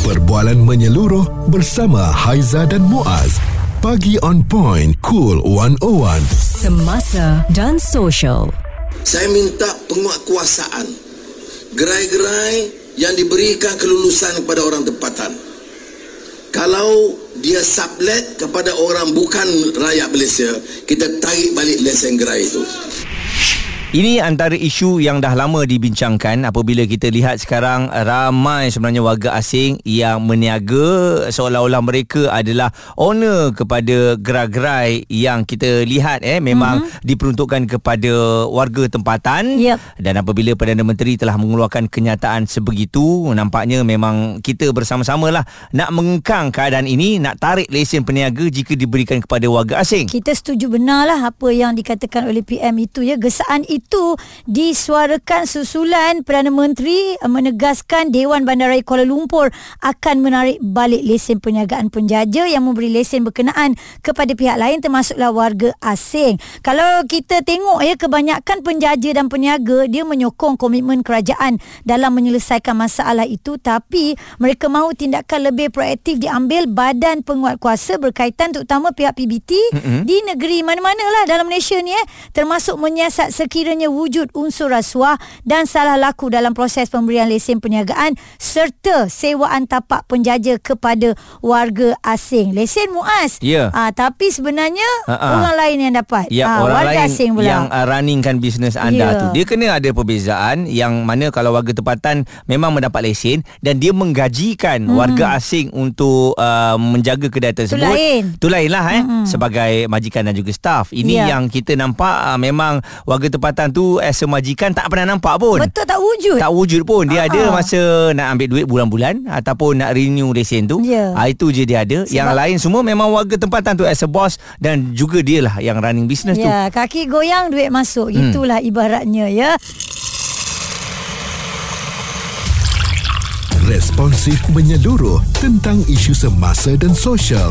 Perbualan menyeluruh bersama Haiza dan Muaz. Pagi on point, cool 101. Semasa dan social. Saya minta penguatkuasaan. Gerai-gerai yang diberikan kelulusan kepada orang tempatan. Kalau dia sublet kepada orang bukan rakyat Malaysia, kita tarik balik lesen gerai itu. Ini antara isu yang dah lama dibincangkan apabila kita lihat sekarang ramai sebenarnya warga asing yang meniaga seolah-olah mereka adalah owner kepada gerai-gerai yang kita lihat eh memang mm-hmm. diperuntukkan kepada warga tempatan Yep. dan apabila Perdana Menteri telah mengeluarkan kenyataan sebegitu nampaknya memang kita bersama-sama lah nak mengengkang keadaan ini nak tarik lesen peniaga jika diberikan kepada warga asing. Kita setuju benarlah apa yang dikatakan oleh PM itu ya. Gesaan itu disuarakan susulan Perdana Menteri eh, menegaskan Dewan Bandaraya Kuala Lumpur akan menarik balik lesen perniagaan penjaja yang memberi lesen berkenaan kepada pihak lain termasuklah warga asing. Kalau kita tengok ya kebanyakan penjaja dan peniaga dia menyokong komitmen kerajaan dalam menyelesaikan masalah itu tapi mereka mahu tindakan lebih proaktif diambil badan penguat kuasa berkaitan terutama pihak PBT mm-hmm. di negeri mana-mana lah dalam Malaysia ni eh termasuk menyiasat sekiranya wujud unsur rasuah dan salah laku dalam proses pemberian lesen perniagaan serta sewaan tapak penjaja kepada warga asing. Lesen muas. Ya. Ah tapi sebenarnya Ha-ha. orang lain yang dapat. Ya, Ah, orang warga lain asing pula. yang uh, runningkan bisnes anda Ya. tu. Dia kena ada perbezaan yang mana kalau warga tempatan memang mendapat lesen dan dia menggajikan hmm. warga asing untuk uh, menjaga kedai tersebut. lain. Tu lain lah eh hmm. sebagai majikan dan juga staff. Ini Ya. yang kita nampak uh, memang warga tempatan tu as a majikan tak pernah nampak pun. Betul tak wujud. Tak wujud pun Dia Ha-ha. ada masa Nak ambil duit bulan-bulan Ataupun nak renew lesen tu Ya. ha, Itu je dia ada Sebab Yang lain semua Memang warga tempatan tu As a boss Dan juga dia lah Yang running business tu Ya, kaki goyang duit masuk. Hmm. Itulah ibaratnya ya. Responsif menyeluruh tentang isu semasa dan sosial.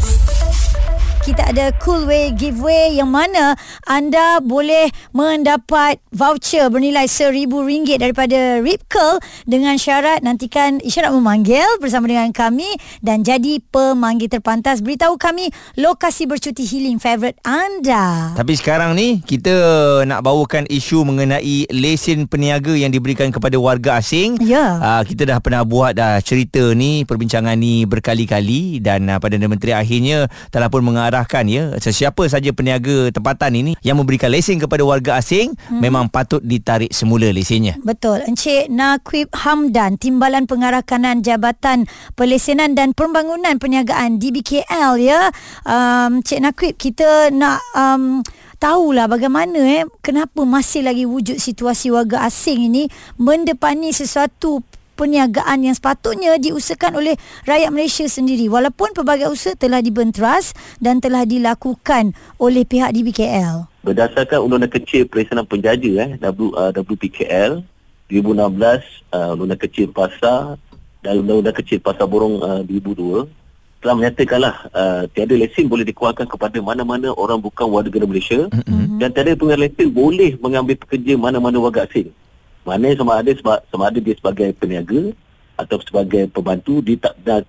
Kita ada Cool Way giveaway yang mana anda boleh mendapat voucher bernilai RM1,000 daripada Rip Curl dengan syarat nantikan isyarat memanggil bersama dengan kami dan jadi pemanggil terpantas. Beritahu kami lokasi bercuti healing favourite anda. Tapi sekarang ni kita nak bawakan isu mengenai lesen peniaga yang diberikan kepada warga asing. Ya. Uh, kita dah pernah buat dah cerita ni, perbincangan ni berkali-kali dan uh, Perdana Menteri akhirnya telah pun mengarahkan ya sesiapa saja peniaga tempatan ini yang memberikan lesen kepada warga asing hmm. memang patut ditarik semula lesennya. Betul. Encik Naquib Hamdan, Timbalan Pengarah Kanan Jabatan Pelesenan dan Pembangunan Perniagaan DBKL ya. Um, Encik Naquib, kita nak um, tahulah bagaimana eh kenapa masih lagi wujud situasi warga asing ini mendepani sesuatu perniagaan yang sepatutnya diusahakan oleh rakyat Malaysia sendiri walaupun pelbagai usaha telah dibenteras dan telah dilakukan oleh pihak DBKL. berdasarkan undang-undang kecil perisanan penjaja eh W, uh, WPKL 2016 uh, undang-undang kecil pasar dan undang-undang kecil pasar borong uh, 2002 telah menyatakanlah uh, tiada lesen boleh dikeluarkan kepada mana-mana orang bukan warga negara Malaysia mm-hmm. dan tiada pengeluaran lesen boleh mengambil pekerja mana-mana warga asing. Mana sama ada seba- sama ada dia sebagai peniaga atau sebagai pembantu dia tak dah,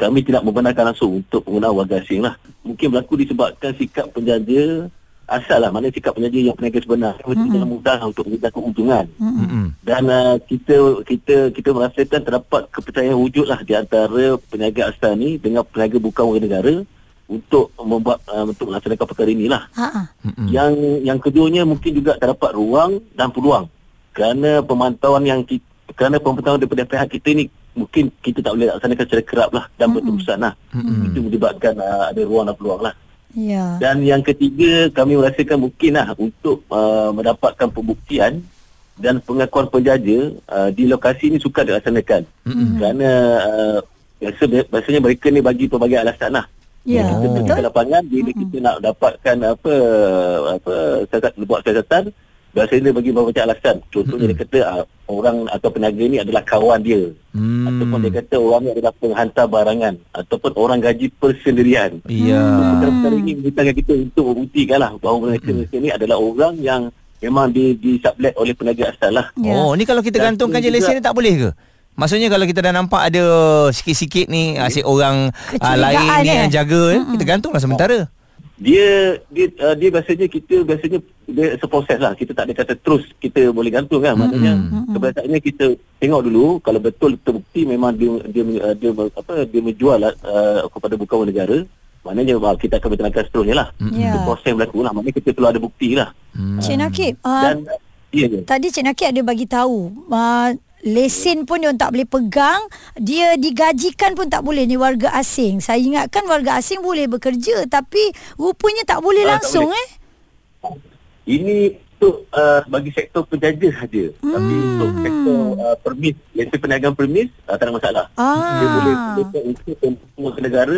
kami tidak membenarkan langsung untuk penggunaan warga asing lah. Mungkin berlaku disebabkan sikap penjaja asal lah mana sikap penjaja yang peniaga sebenar mm-hmm. tidak mudah untuk mengejar keuntungan Mm-mm. dan uh, kita kita kita merasakan terdapat kepercayaan wujud lah di antara peniaga asal ni dengan peniaga bukan warga negara untuk membuat uh, untuk melaksanakan perkara inilah. Ha. Yang yang keduanya mungkin juga terdapat ruang dan peluang kerana pemantauan yang kita, kerana pemantauan daripada pihak kita ni mungkin kita tak boleh laksanakan secara kerap lah dan berterusan lah. Mm-mm. Itu menyebabkan uh, ada ruang dan peluang lah. Ya. Dan yang ketiga kami merasakan mungkin lah untuk uh, mendapatkan pembuktian dan pengakuan penjaja uh, di lokasi ini sukar dilaksanakan. Mm-mm. Kerana uh, biasa biasanya mereka ni bagi pelbagai alasan lah. Ya, Kita betul. ke lapangan bila kita nak dapatkan apa apa siasat buat siasatan biasanya dia bagi beberapa alasan. Contohnya dia kata uh, orang atau peniaga ni adalah kawan dia. Hmm. Ataupun dia kata orang ni adalah penghantar barangan ataupun orang gaji persendirian. Ya. Perkara-perkara ini memerintahkan kita untuk membuktikan lah bahawa mereka, ni adalah orang yang memang di di sublet oleh peniaga asal lah. Ya. Oh, ni kalau kita Dan gantungkan je lesen ni tak boleh ke? Maksudnya kalau kita dah nampak ada sikit-sikit ni asyik orang uh, lain ni eh? yang jaga mm kita gantunglah sementara. Dia dia uh, dia biasanya kita biasanya dia seproses lah. Kita tak ada kata terus kita boleh gantung kan. Maknanya kebiasaannya kita tengok dulu kalau betul terbukti memang dia dia uh, dia, dia apa dia menjual uh, kepada bukan negara. Maknanya uh, kita akan bertindakan seterusnya lah. Ya. Itu proses berlaku lah. Maknanya kita perlu ada bukti lah. Cik Nakib, uh, Dan iya je. tadi Cik Nakib ada bagi tahu uh, lesen pun dia tak boleh pegang, dia digajikan pun tak boleh ni warga asing. Saya ingatkan warga asing boleh bekerja tapi rupanya tak boleh Ah, tak langsung boleh. eh. Ini untuk uh, bagi sektor penjaja saja. Tapi untuk sektor uh, permis, lesen perniagaan permis, uh, tak ada masalah. Ah. Dia boleh lesen untuk warga negara,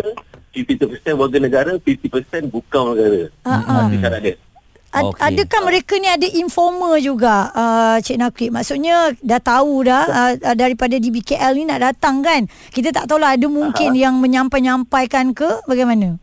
50% warga negara, 50% bukan warga negara. Ah, Ah, Itu syarat dia. Ad, Okey. Adakah mereka ni ada informer juga uh, Cik Nakib Maksudnya dah tahu dah uh, uh, Daripada di BKL ni nak datang kan Kita tak tahulah ada mungkin Aha. yang menyampai-nyampaikan ke Bagaimana?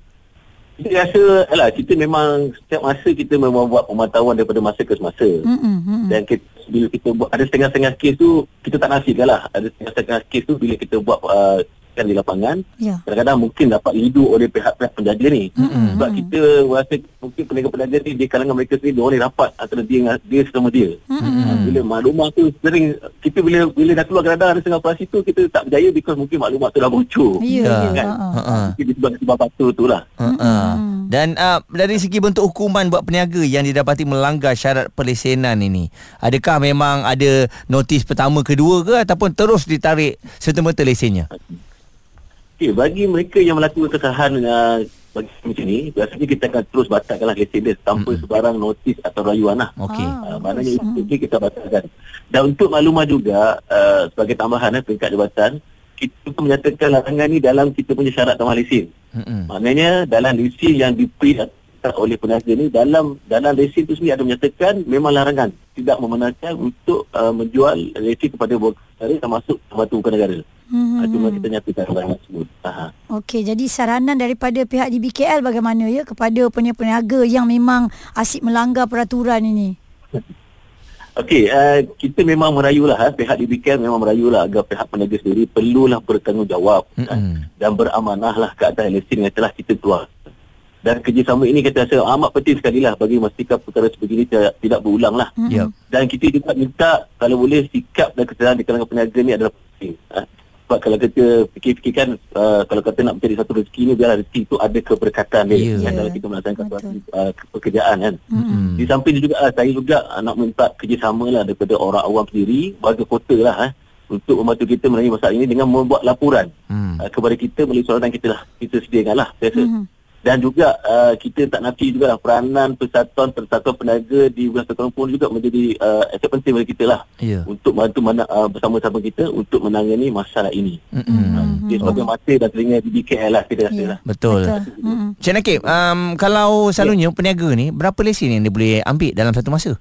Kita rasa, alah, kita memang setiap masa kita memang buat pemantauan daripada masa ke semasa. Mm-mm. Dan kita, bila kita buat, ada setengah-setengah kes tu, kita tak nafikan lah. Ada setengah-setengah kes tu bila kita buat uh, kan di lapangan, Ya. kadang-kadang mungkin dapat lidu oleh pihak-pihak penjaga ni. Mm-hmm. Sebab kita rasa mungkin peniaga-peniaga ni di kalangan mereka sendiri dia boleh rapat antara dia dengan dia sama dia. Mm-hmm. Bila maklumat tu sering kita bila bila dah keluar kadang-kadang ada setengah operasi tu kita tak berjaya because mungkin maklumat tu dah bocor. Ya, Ya. ya. Kan? ha, ha. Ha. Mungkin disebab sebab tu lah. Uh-uh. Dan uh, dari segi bentuk hukuman buat peniaga yang didapati melanggar syarat perlesenan ini, adakah memang ada notis pertama kedua ke ataupun terus ditarik serta-merta lesennya? Okay, bagi mereka yang melakukan kesalahan uh, bagi macam ni, biasanya kita akan terus batalkanlah lesen dia tanpa mm sebarang notis atau rayuan lah. Okey. Uh, maknanya itu okay, kita batalkan. Dan untuk maklumat juga, uh, sebagai tambahan eh, peringkat jabatan, kita pun menyatakan larangan ni dalam kita punya syarat tambah lesen. Mm-mm. Maknanya dalam lesen yang diprint oleh peniaga ni dalam dalam lesen tu sendiri ada menyatakan memang larangan tidak membenarkan untuk uh, menjual lesen kepada bukan negara termasuk pembantu bukan negara. Hmm. Hmm. Cuma kita nyatakan tersebut. Aha. Okey, jadi saranan daripada pihak di BKL bagaimana ya kepada peniaga yang memang asyik melanggar peraturan ini? Okey, uh, kita memang merayulah ha, pihak di BKL memang merayulah agar pihak peniaga sendiri perlulah bertanggungjawab Mm-mm. ha, dan beramanahlah ke atas lesen yang telah kita keluar. Dan kerjasama ini kita rasa amat penting sekali lah bagi memastikan perkara sebegini tidak, tidak berulang lah. Ya. Dan kita juga minta kalau boleh sikap dan kesadaran di kalangan peniaga ni adalah penting. Ha. Sebab kalau kita fikir-fikirkan uh, kalau kata nak mencari satu rezeki ni biarlah rezeki itu ada keberkatan dia yeah. dalam kita melaksanakan suatu uh, pekerjaan kan. Mm-mm. Di samping itu juga uh, saya juga uh, nak minta kerjasama lah daripada orang awam sendiri, warga kota lah eh, untuk membantu kita menangani masalah ini dengan membuat laporan Hmm. uh, kepada kita melalui soalan kita lah kita sediakan lah saya rasa. Dan juga uh, kita tak nafi juga lah peranan persatuan persatuan peniaga di Wilayah Selatan pun juga menjadi uh, aspek penting bagi kita lah Ya. untuk bantu mana, uh, bersama-sama kita untuk menangani masalah ini. Mm-mm. Uh, dia sebagai mata dan telinga di BKL lah kita rasa Ya. lah. Betul. Betul. Mm-mm. Cik Nakib, um, kalau selalunya peniaga ni berapa lesen yang dia boleh ambil dalam satu masa?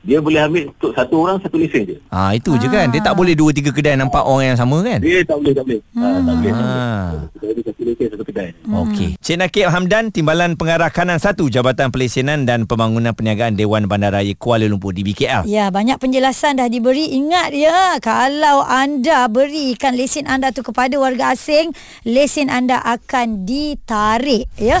Dia boleh ambil untuk satu orang satu lesen je. Ah itu je kan. Dia tak boleh dua tiga kedai nampak orang yang sama kan? Dia tak boleh, tak boleh. Ah, tak boleh. tak Ah. boleh. Satu lesen satu kedai. Okey. Cik Nakib Hamdan, Timbalan Pengarah Kanan 1 Jabatan Pelesenan dan Pembangunan Perniagaan Dewan Bandaraya Kuala Lumpur di BKL. Ya, banyak penjelasan dah diberi. Ingat ya, kalau anda berikan lesen anda tu kepada warga asing, lesen anda akan ditarik ya.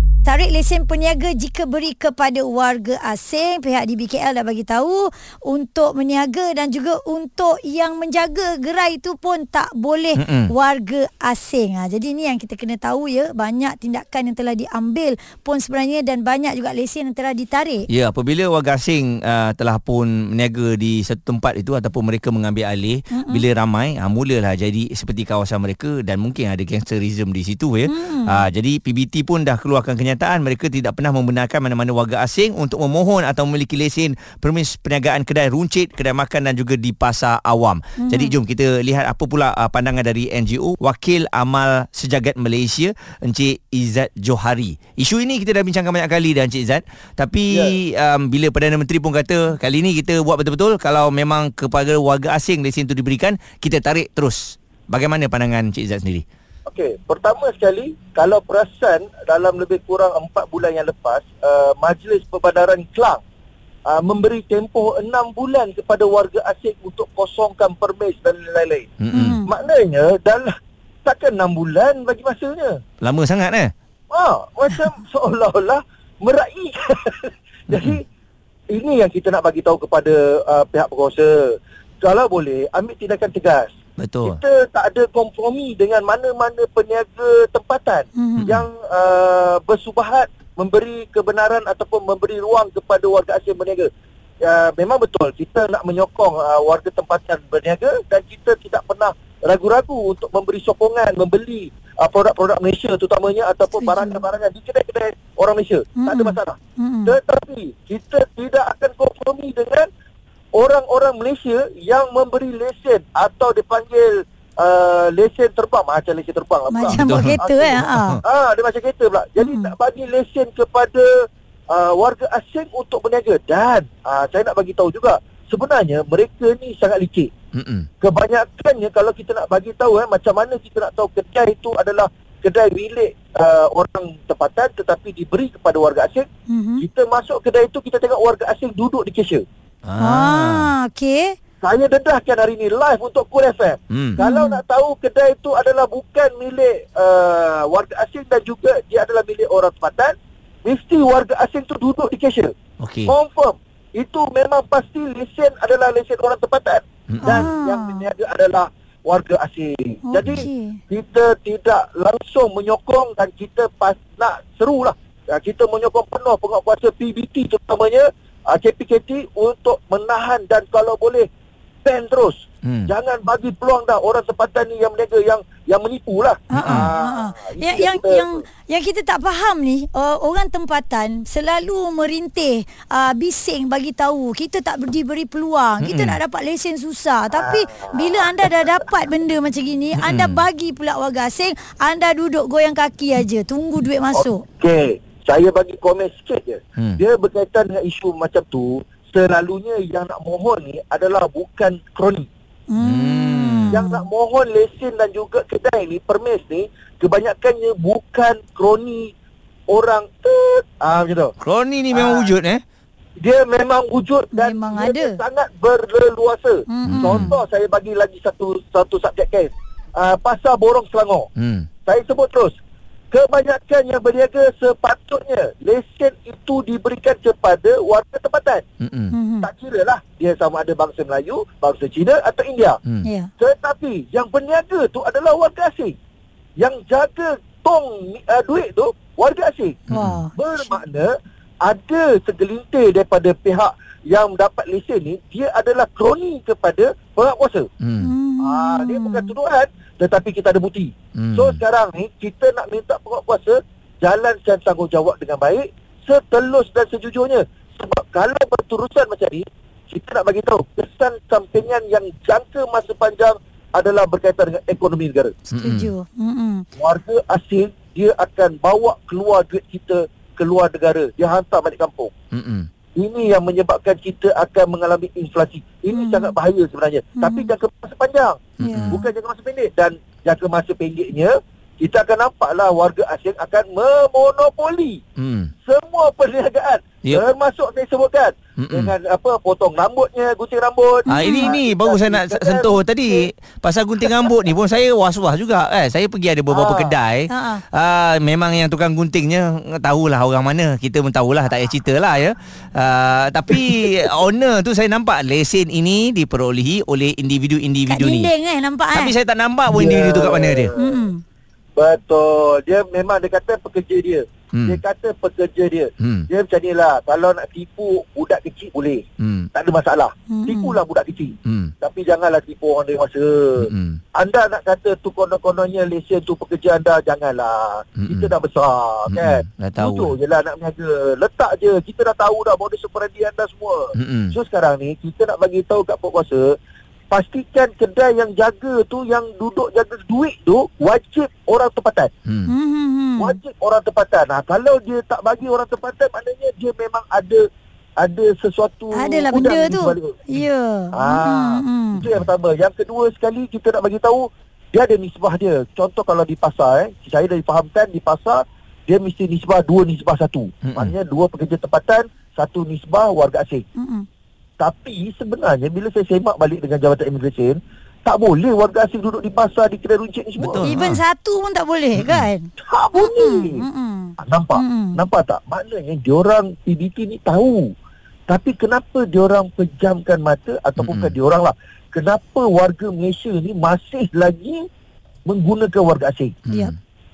Tarik lesen peniaga jika beri kepada warga asing. Pihak di BKL dah bagi tahu untuk meniaga dan juga untuk yang menjaga gerai itu pun tak boleh Mm-mm. warga asing. Ha, jadi ini yang kita kena tahu ya. Banyak tindakan yang telah diambil pun sebenarnya dan banyak juga lesen yang telah ditarik. Ya, apabila warga asing uh, telah pun meniaga di satu tempat itu ataupun mereka mengambil alih, mm-hmm. bila ramai, uh, mulalah jadi seperti kawasan mereka dan mungkin ada gangsterism di situ ya. Mm. Uh, jadi PBT pun dah keluarkan kenyataan kenyataan mereka tidak pernah membenarkan mana-mana warga asing untuk memohon atau memiliki lesen permis perniagaan kedai runcit, kedai makan dan juga di pasar awam. Hmm. Jadi jom kita lihat apa pula uh, pandangan dari NGO Wakil Amal Sejagat Malaysia Encik Izzat Johari. Isu ini kita dah bincangkan banyak kali dah Encik Izzat. Tapi yeah. um, bila Perdana Menteri pun kata kali ini kita buat betul-betul kalau memang kepada warga asing lesen itu diberikan, kita tarik terus. Bagaimana pandangan Encik Izzat sendiri? Okey, pertama sekali, kalau perasan dalam lebih kurang 4 bulan yang lepas, uh, Majlis Perbandaran Kelang uh, memberi tempoh 6 bulan kepada warga asing untuk kosongkan permis dan lain-lain. Mm-hmm. Maknanya, dalam takkan 6 bulan bagi masanya. Lama sangat eh? Ha, macam seolah-olah meraih. Jadi, mm-hmm. ini yang kita nak bagi tahu kepada uh, pihak berkuasa. Kalau boleh, ambil tindakan tegas. Betul. Kita tak ada kompromi dengan mana-mana peniaga tempatan hmm. yang uh, bersubahat memberi kebenaran ataupun memberi ruang kepada warga asing berniaga. Uh, memang betul kita nak menyokong uh, warga tempatan berniaga dan kita tidak pernah ragu-ragu untuk memberi sokongan membeli uh, produk-produk Malaysia terutamanya ataupun barangan-barangan di kedai-kedai orang Malaysia. Hmm. Tak ada masalah. Hmm. Tetapi kita tidak akan kompromi orang-orang Malaysia yang memberi lesen atau dipanggil uh, lesen terbang macam lesen terbang lah macam buat kereta eh ha. ah dia macam kereta pula jadi hmm. nak bagi lesen kepada uh, warga asing untuk berniaga dan uh, saya nak bagi tahu juga sebenarnya mereka ni sangat licik Mm-mm. kebanyakannya kalau kita nak bagi tahu eh macam mana kita nak tahu kedai itu adalah kedai milik uh, orang tempatan tetapi diberi kepada warga asing mm-hmm. kita masuk kedai itu kita tengok warga asing duduk di cashier Ah, ah okey. Saya dedahkan hari ini live untuk Cool FM. Hmm. Kalau hmm. nak tahu kedai itu adalah bukan milik uh, warga asing dan juga dia adalah milik orang tempatan, mesti warga asing tu duduk di cashier. Okey. Confirm. Itu memang pasti lesen adalah lesen orang tempatan hmm. dan ah. yang berniaga adalah warga asing. Okay. Jadi kita tidak langsung menyokong dan kita pas nak serulah. Kita menyokong penuh penguatkuasa PBT terutamanya uh, ah, KPKT untuk menahan dan kalau boleh ban terus. Hmm. Jangan bagi peluang dah orang tempatan ni yang mereka yang yang menipu lah. Ha, ha, ha. Yang yang kita, yang yang kita tak faham ni uh, orang tempatan selalu merintih uh, bising bagi tahu kita tak diberi peluang. Hmm. Kita nak dapat lesen susah. Tapi ha. bila anda dah dapat benda macam gini, hmm. anda bagi pula warga asing, anda duduk goyang kaki aja tunggu duit masuk. Okey saya bagi komen sikit je. Hmm. Dia berkaitan dengan isu macam tu, selalunya yang nak mohon ni adalah bukan kroni. Hmm. Yang nak mohon lesen dan juga kedai ni, permis ni, kebanyakannya bukan kroni orang tut. Ah macam tu. Kroni ni memang ah. wujud eh? Dia memang wujud dan memang dia ada. sangat berleluasa. Hmm. Contoh saya bagi lagi satu satu subjek case. Uh, pasar borong Selangor. Hmm. Saya sebut terus kebanyakan yang berniaga sepatutnya lesen itu diberikan kepada warga tempatan. Mm-hmm. Tak kira lah dia sama ada bangsa Melayu, bangsa Cina atau India. Mm. Yeah. Tetapi yang berniaga tu adalah warga asing. Yang jaga tong uh, duit tu warga asing. Mm. Bermakna ada segelintir daripada pihak yang mendapat lesen ni dia adalah kroni kepada penguasa. Mm. Ah, dia bukan tuduhan tetapi kita ada bukti. Hmm. So sekarang ni kita nak minta penguatkuasa jalankan tanggungjawab dengan baik, setelus dan sejujurnya. Sebab kalau berterusan macam ni, kita nak bagi tahu kesan sampingan yang jangka masa panjang adalah berkaitan dengan ekonomi negara. Setuju. Hmm. Warga asing dia akan bawa keluar duit kita keluar negara, dia hantar balik kampung. Hmm. Ini yang menyebabkan kita akan mengalami inflasi. Ini hmm. sangat bahaya sebenarnya. Hmm. Tapi jangka masa panjang. Yeah. Bukan jangka masa pendek. Dan jangka masa pendeknya, kita akan nampaklah warga asing akan memonopoli hmm. semua perniagaan. Yep. Termasuk saya sebutkan. Mm-mm. dengan apa potong rambutnya gunting rambut ah ini ini baru saya nak sentuh tadi pasal gunting rambut ni pun saya was-was juga eh saya pergi ada beberapa ha. kedai ha. ah memang yang tukang guntingnya tahulah orang mana kita pun tahulah tak payah ceritalah ya ah, tapi owner tu saya nampak lesen ini diperolehi oleh individu-individu ni eh, nampak, tapi eh? saya tak nampak pun yeah. individu tu kat mana dia mm. Betul dia memang dia kata pekerja dia Hmm. Dia kata pekerja dia. Hmm. Dia macam ni lah. Kalau nak tipu budak kecil boleh. Hmm. Tak ada masalah. Hmm. Tipulah budak kecil. Hmm. Tapi janganlah tipu orang dewasa. Hmm. Anda nak kata tu konon-kononnya lesen tu pekerja anda janganlah. Mm-mm. Kita dah besar kan. Mm-mm. Dah tahu. Jujur je lah nak berniaga. Letak je. Kita dah tahu dah modus operandi anda semua. Hmm. So sekarang ni kita nak bagi tahu kat pokok kuasa pastikan kedai yang jaga tu yang duduk jaga duit tu wajib orang tempatan. Hmm. Hmm, hmm, hmm. Wajib orang tempatan. Nah, kalau dia tak bagi orang tempatan maknanya dia memang ada ada sesuatu Adalah benda tu. Ya. Ah, Hmm, hmm. Itu yang pertama. Yang kedua sekali kita nak bagi tahu dia ada nisbah dia. Contoh kalau di pasar eh, saya dah difahamkan di pasar dia mesti nisbah dua nisbah satu. Mm-mm. Maknanya dua pekerja tempatan, satu nisbah warga asing. Hmm, hmm. Tapi sebenarnya bila saya semak balik dengan Jabatan Immigration, tak boleh warga asing duduk di pasar di kedai runcit ni semua. Betul. Even Ha. satu pun tak boleh kan? Tak boleh. Hmm, hmm. Nampak? Mm-mm. Nampak tak? Maknanya diorang PDT ni tahu. Tapi kenapa diorang pejamkan mata ataupun Mm-mm. bukan diorang lah. Kenapa warga Malaysia ni masih lagi menggunakan warga asing? Hmm. Ya.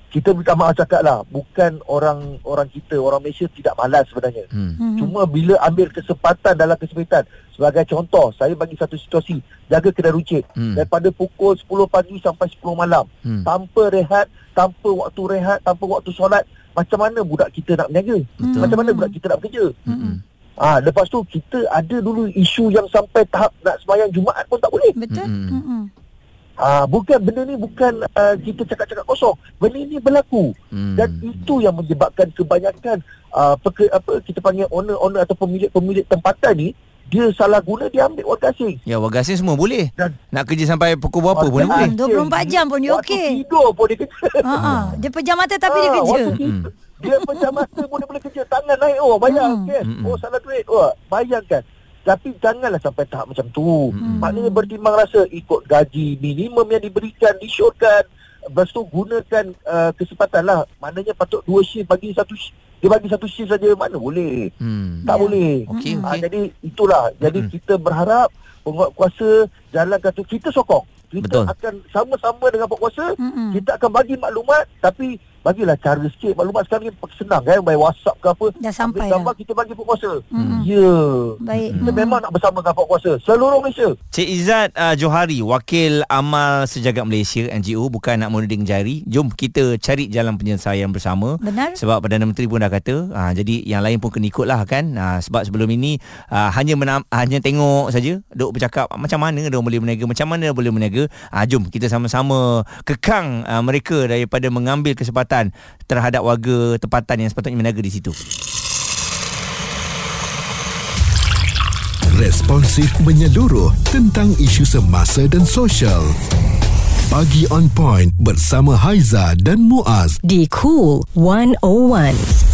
Kita minta maaf cakap lah. Bukan orang orang kita, orang Malaysia tidak malas sebenarnya. Hmm. Hmm. Cuma bila ambil kesempatan dalam kesempitan Sebagai contoh Saya bagi satu situasi Jaga kedai runcit Hmm. Daripada pukul 10 pagi sampai 10 malam Hmm. Tanpa rehat Tanpa waktu rehat Tanpa waktu solat Macam mana budak kita nak berniaga Betul. Macam mana budak kita nak bekerja Hmm. Ah, Lepas tu kita ada dulu isu yang sampai tahap Nak sembahyang Jumaat pun tak boleh Betul? Mm-mm. Hmm, hmm. Ah, Bukan benda ni bukan uh, Kita cakap-cakap kosong Benda ni berlaku Hmm. dan itu yang menyebabkan kebanyakan uh, peke, apa kita panggil owner-owner atau pemilik-pemilik tempatan ni dia salah guna dia ambil warga asing. Ya warga asing semua boleh Dan Nak kerja sampai pukul berapa pun boleh Ah, 24 jam pun dia waktu okey. tidur pun dia kerja. Ha ah. Dia pejam mata tapi dia Ah, kerja. waktu tidur, Dia pejam mata pun dia boleh kerja. Tangan naik oh bayar Hmm. kan. Hmm. Oh salah duit. Oh bayangkan. Tapi janganlah sampai tahap macam tu. Hmm. Maknanya bertimbang rasa ikut gaji minimum yang diberikan, disyorkan. Lepas tu gunakan uh, kesempatan lah. Maknanya patut dua shift bagi satu shift. Dia bagi satu shift saja mana boleh. Hmm. Tak Ya. boleh. Okey, Ah, okey. jadi itulah. Jadi Mm-mm. kita berharap penguat kuasa jalankan tu. Kita sokong. Kita Betul. akan sama-sama dengan penguasa. Hmm. Kita akan bagi maklumat tapi bagilah cara sikit. Maklumat sekarang ni senang kan. By WhatsApp ke apa. Dah sampai Ambil gambar dah. kita bagi penguasa. Mm-mm. Ya. Baik. Kita Hmm. memang nak bersama dengan penguasa. Seluruh Malaysia. Cik Izzat uh, Johari Wakil Amal Sejagat Malaysia NGO Bukan nak menuding jari Jom kita cari jalan penyelesaian bersama Benar. Sebab Perdana Menteri pun dah kata uh, Jadi yang lain pun kena ikut lah kan uh, Sebab sebelum ini uh, Hanya menam, hanya tengok saja Duk bercakap Macam mana dia boleh berniaga Macam mana dia boleh berniaga uh, Jom kita sama-sama Kekang uh, mereka Daripada mengambil kesempatan Terhadap warga tempatan Yang sepatutnya berniaga di situ Responsif menyeluruh tentang isu semasa dan sosial. Pagi on point bersama Haiza dan Muaz. di Cool 101.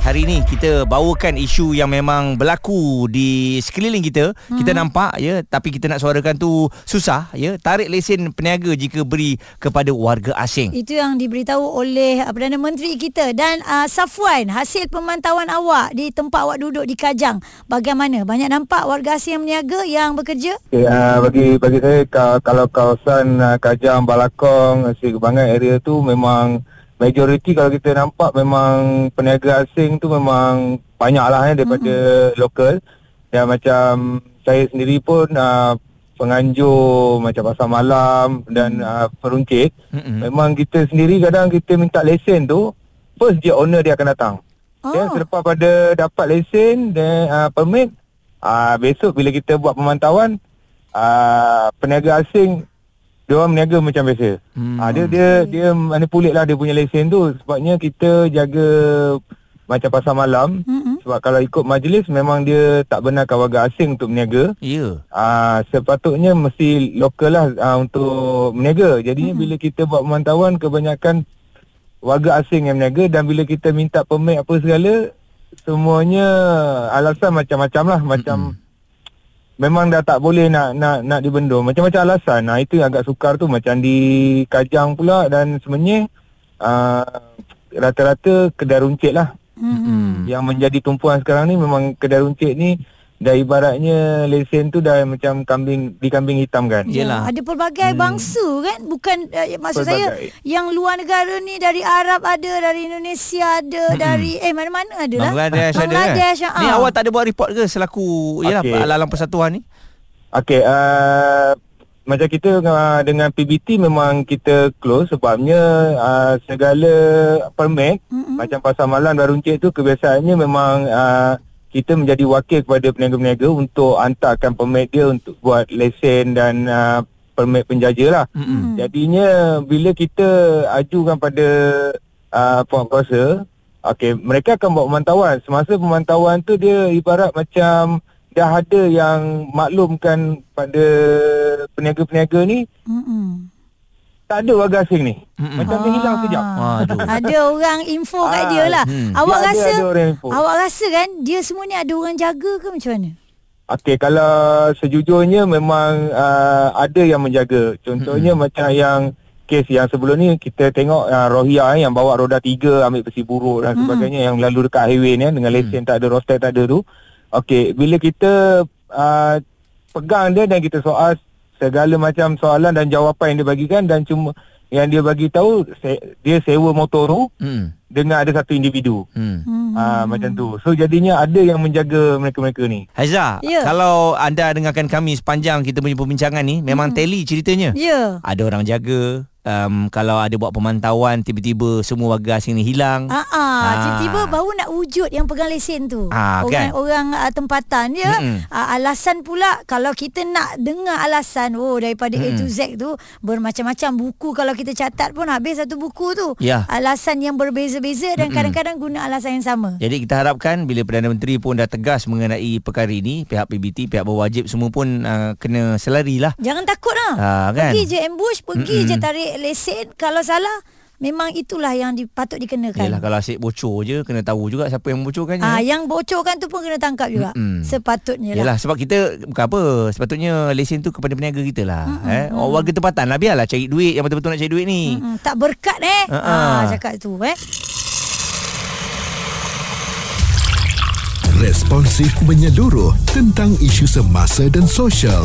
Hari ini kita bawakan isu yang memang berlaku di sekeliling kita. Hmm. Kita nampak ya, tapi kita nak suarakan tu susah ya. Tarik lesen peniaga jika beri kepada warga asing. Itu yang diberitahu oleh uh, Perdana Menteri kita dan uh, Safwan hasil pemantauan awak di tempat awak duduk di Kajang bagaimana banyak nampak warga asing yang berniaga yang bekerja Okay, uh, bagi bagi saya ka- kalau kawasan uh, Kajang, Balakong, Seri Kebangan area tu memang majoriti kalau kita nampak memang peniaga asing tu memang banyak lah eh, daripada mm-hmm. lokal. Dan macam saya sendiri pun uh, penganjur macam pasar malam dan uh, peruncit. Mm-mm. Memang kita sendiri kadang kita minta lesen tu first dia owner dia akan datang. Oh. Then selepas pada dapat lesen dan uh, permit uh, besok bila kita buat pemantauan uh, peniaga asing dia orang berniaga macam biasa. Hmm. Hmm. Uh, dia dia dia manipulate lah dia punya lesen tu sebabnya kita jaga macam pasar malam Mm-mm. sebab kalau ikut majlis memang dia tak benarkan warga asing untuk berniaga. Ya. Ah sepatutnya mesti lokal lah ah, untuk berniaga. Jadi mm-hmm. bila kita buat pemantauan kebanyakan warga asing yang berniaga dan bila kita minta permit apa segala semuanya alasan macam-macam lah macam mm-hmm. Memang dah tak boleh nak nak nak dibendung. Macam-macam alasan. Nah itu yang agak sukar tu macam di Kajang pula dan sebenarnya ah, rata-rata kedai runcit lah Mm-mm. yang menjadi tumpuan sekarang ni memang kedai runcit ni dah ibaratnya lesen tu dah macam kambing dikambing hitam kan. Yelah. Ada pelbagai hmm. bangsa kan Bukan uh, Maksud Pelbagai. saya Yang luar negara ni Dari Arab ada Dari Indonesia ada hmm. Dari Eh mana-mana ada lah Bangladesh, Bangladesh ada kan? ah. Ni awak tak ada buat report ke Selaku Yelah Okey. Alam persatuan ni Okey, uh, macam kita uh, dengan PBT memang kita close sebabnya uh, segala permit Mm-mm. macam pasar malam dan runcit tu kebiasaannya memang uh, kita menjadi wakil kepada peniaga-peniaga untuk hantarkan permit dia untuk buat lesen dan uh, permit penjaja lah. Mm-mm. Jadinya bila kita ajukan pada uh, puan kuasa, okey mereka akan buat pemantauan. Semasa pemantauan tu dia ibarat macam dah ada yang maklumkan pada peniaga-peniaga ni Mm-mm. Tak ada warga asing ni. Mm-mm. Macam dia hilang sekejap. Aduh Ada orang info kat Ah, dia lah hmm. Awak Dia ada- rasa ada orang info. Awak rasa kan Dia semua ni ada orang jaga ke macam mana Okey kalau sejujurnya memang uh, ada yang menjaga. Contohnya Mm-mm. macam yang kes yang sebelum ni kita tengok uh, Rohia eh, yang bawa roda tiga ambil besi buruk dan Mm-mm. sebagainya yang lalu dekat highway ni eh, dengan lesen tak ada roster tak ada tu. Okey bila kita uh, pegang dia dan kita soal segala macam soalan dan jawapan yang dia bagikan dan cuma yang dia bagi tahu se- dia sewa motor tu Hmm. dengan ada satu individu. Hmm. hmm. Ah macam tu. So jadinya ada yang menjaga mereka-mereka ni. Haiza, Ya. kalau anda dengarkan kami sepanjang kita punya perbincangan ni, memang teli ceritanya. Ya Ada orang jaga, um, kalau ada buat pemantauan, tiba-tiba semua warga asing ni hilang. Ah, ah, Ah. tiba-tiba baru nak wujud yang pegang lesen tu. Ah, orang kan? orang uh, tempatan. Mm-mm. Uh, alasan pula kalau kita nak dengar alasan oh daripada A to Mm-mm. Z tu bermacam-macam buku kalau kita catat pun habis satu buku tu. Ya. Alasan yang berbeza-beza dan Mm-mm. kadang-kadang guna alasan yang sama. Jadi kita harapkan bila Perdana Menteri pun dah tegas mengenai perkara ini, pihak PBT, pihak berwajib semua pun uh, kena selari lah. Jangan takut lah. Ah, kan? Pergi je ambush, pergi Mm-mm. je tarik lesen. Kalau salah memang itulah yang di, patut dikenakan. Yalah kalau asyik bocor je kena tahu juga siapa yang membocorkannya. Ah, yang bocorkan tu pun kena tangkap juga. Mm-mm. Sepatutnya lah. Yalah sebab kita bukan apa sepatutnya lesen tu kepada peniaga kita lah eh orang warga tempatan lah biarlah cari duit yang betul-betul nak cari duit ni Mm-mm, tak berkat eh. Ha, ha. Ah, cakap tu eh. Responsif menyeluruh tentang isu semasa dan sosial.